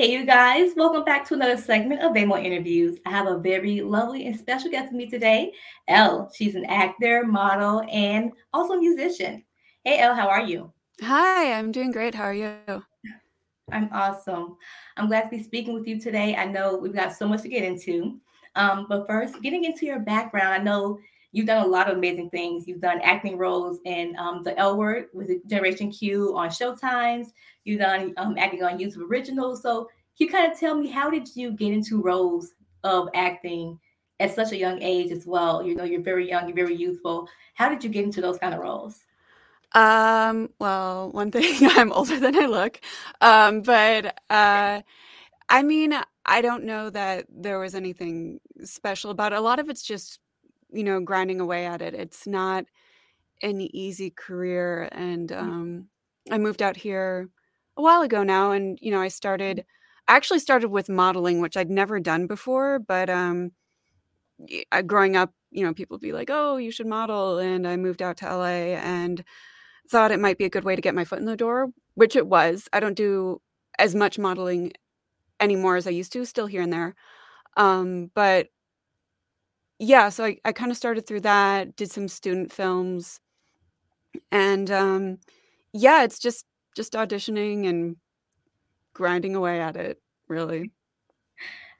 Hey, you guys, welcome back to another segment of Baymo Interviews. I have a very lovely and special guest with me today, Ell. She's an actor, model, and also a musician. Hey, Ell, how are you? Hi, I'm doing great. How are you? I'm awesome. I'm glad to be speaking with you today. I know we've got so much to get into. Um, but first, getting into your background, I know you've done a lot of amazing things. You've done acting roles in um, The L Word with Generation Q on Showtimes. You've done um, acting on YouTube Originals. So, can you kind of tell me how did you get into roles of acting at such a young age as well? You know, you're very young, you're very youthful. How did you get into those kind of roles? Um, well, one thing, I'm older than I look. Um, but uh, I mean, I don't know that there was anything special about it. A lot of it's just, you know, grinding away at it. It's not an easy career. And Mm, um, I moved out here a while ago now, and you know, I mm, started. I actually started with modeling, which I'd never done before. But um, I, growing up, you know, people would be like, "Oh, you should model," and I moved out to LA, and thought it might be a good way to get my foot in the door, which it was. I don't do as much modeling anymore as I used to, still here and there. Um, but yeah, so I, I kind of started through that, did some student films, and um, yeah, it's just just auditioning and grinding away at it, really.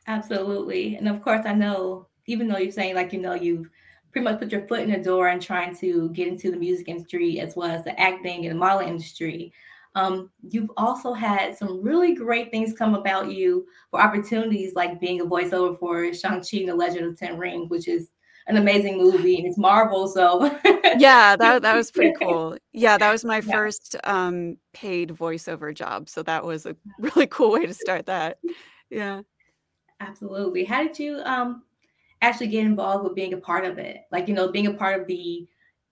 Absolutely. And of course, I know, even though you're saying like, you know, you've pretty much put your foot in the door and trying to get into the music industry as well as the acting and the modeling industry. Um, you've also had some really great things come about you for opportunities like being a voiceover for Shang-Chi and the Legend of Ten Rings, which is an amazing movie and it's Marvel. So Yeah, that that was pretty cool. Yeah, that was my yeah, first um, paid voiceover job, so that was a really cool way to start that. Yeah. absolutely. How did you um actually get involved with being a part of it? Like, you know, being a part of the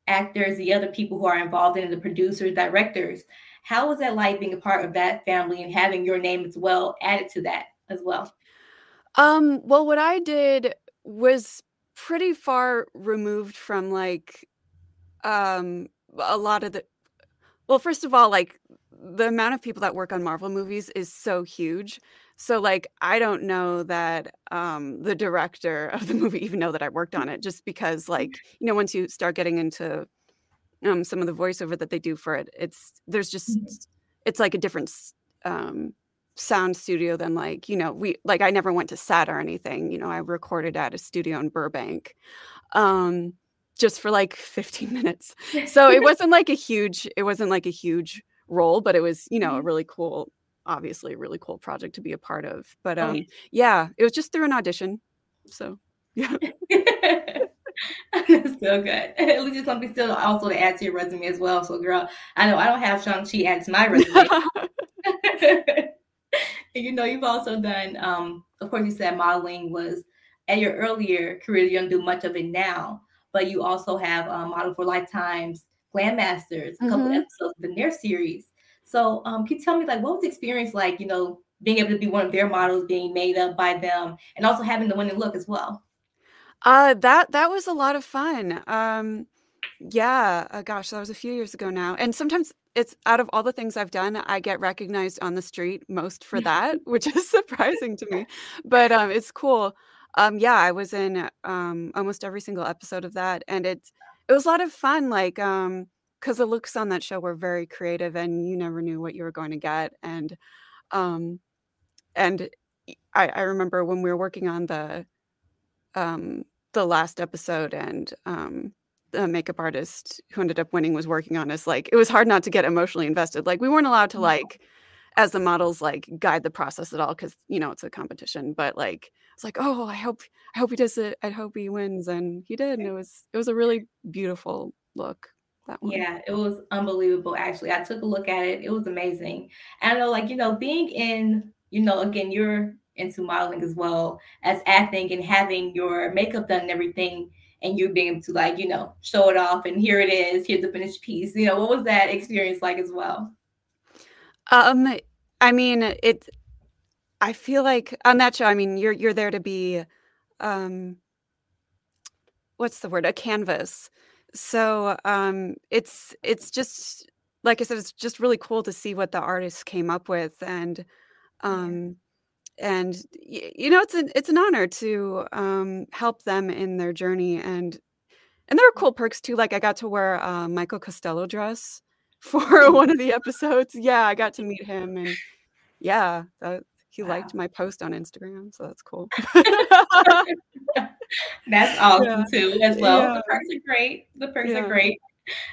actors, the other people who are involved in the producers, directors. How was that like being a part of that family and having your name as well added to that as well? Um, well, what I did was pretty far removed from, like, um, a lot of the well, first of all, like, the amount of people that work on Marvel movies is so huge. So, like, I don't know that, um, the director of the movie even know that I worked on it just because, like, you know, once you start getting into, um, some of the voiceover that they do for it, it's there's just it's like a different um, sound studio than, like, you know, we like, I never went to set or anything, you know, I recorded at a studio in Burbank, um, just for, like, 15 minutes. So, it wasn't like a huge it wasn't like a huge role, but it was, you know, a Mhm. really cool obviously a really cool project to be a part of. But, Oh, um, yeah, it was just through an audition. So, yeah. That's so good. At least it's something still also to add to your resume as well. So, girl, I know I don't have Shang-Chi added to my resume. And, you know, you've also done, um, of course, you said modeling was at your earlier career. You don't do much of it now, but you also have um, Model for Lifetime's Glam Masters, a couple Mhm. episodes in their series. So, um, can you tell me, like, what was the experience like, you know, being able to be one of their models, being made up by them, and also having the winning look as well? Uh, that that was a lot of fun. Um, yeah, uh, gosh, that was a few years ago now, and sometimes it's out of all the things I've done, I get recognized on the street most for that, which is surprising to me, but, um, it's cool. Um, yeah, I was in, um, almost every single episode of that, and it it was a lot of fun, like, um, because the looks on that show were very creative, and you never knew what you were going to get, and, um, and I I remember when we were working on the um, the last episode and, um, the makeup artist who ended up winning was working on us, like, it was hard not to get emotionally invested, like, we weren't allowed to, like, as the models, like, guide the process at all because you know, it's a competition, but, like, it's like, "Oh, I hope I hope he does it. I hope he wins," and he did, and it was it was a really beautiful look, that one. Yeah, it was unbelievable, actually. I took a look at it. It was amazing. And I know, like, you know, being in, you know, again, you're into modeling as well as acting and having your makeup done and everything, and you being able to, like, you know, show it off and here it is, here's the finished piece. You know, what was that experience like as well? Um, I mean, it I feel like on that show, I mean, you're you're there to be, um what's the word? A canvas. So, um, it's it's just like I said, it's just really cool to see what the artists came up with, and, um and you know, it's an it's an honor to um, help them in their journey, and and there are cool perks too. Like I got to wear a Michael Costello dress for one of the episodes. Yeah, I got to meet him, and yeah, that, he wow. liked my post on Instagram, so that's cool. that's awesome yeah. too, as well. Yeah. The perks are great. The perks yeah. are great.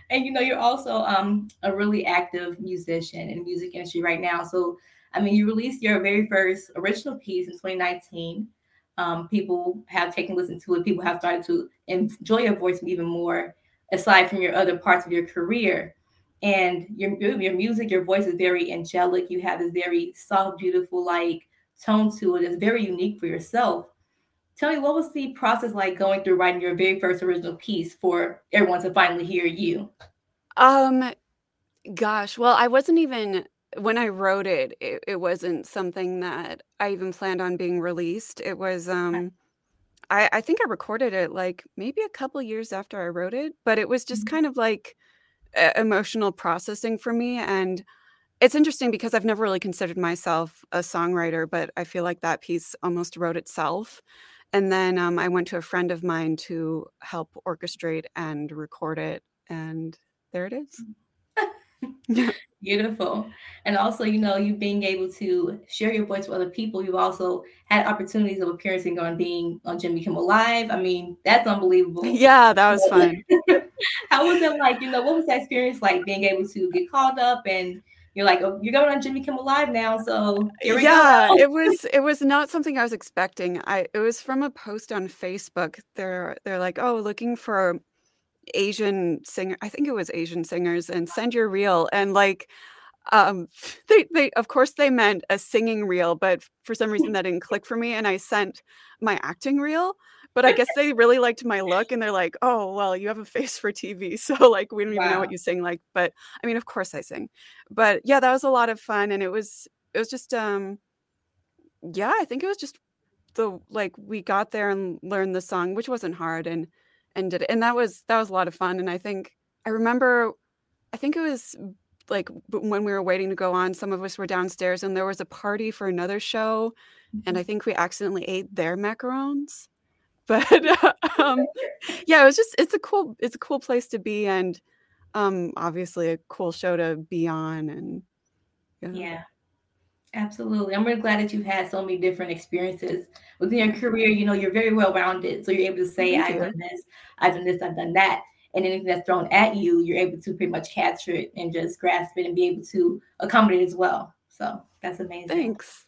And you know, you're also um, a really active musician in the music industry right now. So I mean, you released your very first original piece in 2019. Um, people have taken listen to it. People have started to enjoy your voice even more, aside from your other parts of your career. And your your music, your voice is very angelic. You have this very soft, beautiful like tone to it. It's very unique for yourself. Tell me, what was the process like going through writing your very first original piece for everyone to finally hear you? Um, gosh, well, I wasn't even when I wrote it, it, it wasn't something that I even planned on being released. It was um I, I think I recorded it like maybe a couple years after I wrote it, but it was just mm-hmm. kind of like emotional processing for me. And it's interesting because I've never really considered myself a songwriter, but I feel like that piece almost wrote itself. And then um, I went to a friend of mine to help orchestrate and record it. And there it is. Mm. Beautiful. And also, you know, you being able to share your voice with other people. You've also had opportunities of appearing on being on Jimmy Kimmel Live. I mean, that's unbelievable. Yeah, that was fun. How was it like? You know, what was that experience like being able to get called up and you're like, oh, you're going on Jimmy Kimmel Live now, so yeah, it was it was not something I was expecting. I it was from a post on Facebook. They're they're like, oh, looking for Asian singer. I think it was Asian singers, and send your reel. And like, um, they they of course they meant a singing reel, but for some reason that didn't click for me, and I sent my acting reel. But I guess they really liked my look, and they're like, "Oh, well, you have a face for TV, so like we don't even know what you sing like." But I mean, of course I sing. But yeah, that was a lot of fun, and it was it was just um, yeah, I think it was just the like we got there and learned the song, which wasn't hard, and and did it. And that was that was a lot of fun. And I think I remember, I think it was like when we were waiting to go on, some of us were downstairs and there was a party for another show, and I mm-hmm. think we accidentally ate their macarons. But um, yeah, it was just it's a cool it's a cool place to be and um, obviously a cool show to be on and yeah. yeah. Absolutely. I'm really glad that you've had so many different experiences within your career. You know, you're very well rounded. So you're able to say, I've done this, I've done this, I've done that. And anything that's thrown at you, you're able to pretty much capture it and just grasp it and be able to accommodate as well. So that's amazing. Thanks.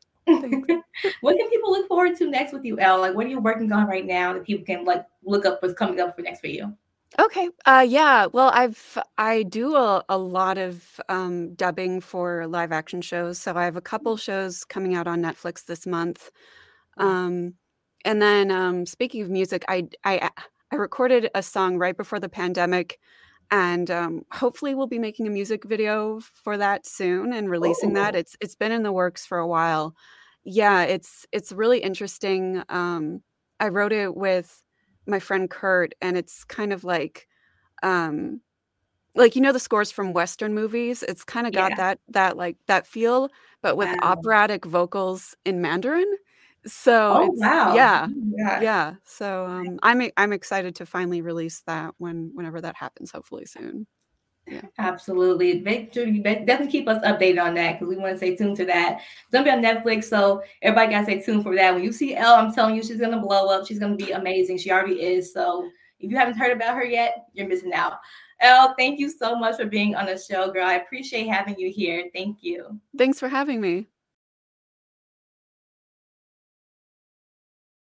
What can people look forward to next with you, Ell? Like, what are you working on right now that people can like look up what's coming up for next for you? Okay. Uh, yeah. Well, I've I do a, a lot of um, dubbing for live action shows. So I have a couple shows coming out on Netflix this month. Um, and then um, speaking of music, I I I recorded a song right before the pandemic, and um, hopefully we'll be making a music video for that soon and releasing that. It's it's been in the works for a while. Yeah, it's it's really interesting. Um, I wrote it with my friend Kurt, and it's kind of like, um, like you know the scores from Western movies. It's kind of got yeah. that that like that feel, but with wow. operatic vocals in Mandarin. So oh, wow. yeah, yeah, yeah. So um, I'm I'm excited to finally release that when whenever that happens, hopefully soon. Yeah. Absolutely. Make sure you definitely keep us updated on that because we want to stay tuned to that. It's gonna be on Netflix, so everybody gotta stay tuned for that. When you see Ell, I'm telling you, she's gonna blow up. She's gonna be amazing. She already is. So if you haven't heard about her yet, you're missing out. Ell, thank you so much for being on the show, girl. I appreciate having you here. Thank you. Thanks for having me.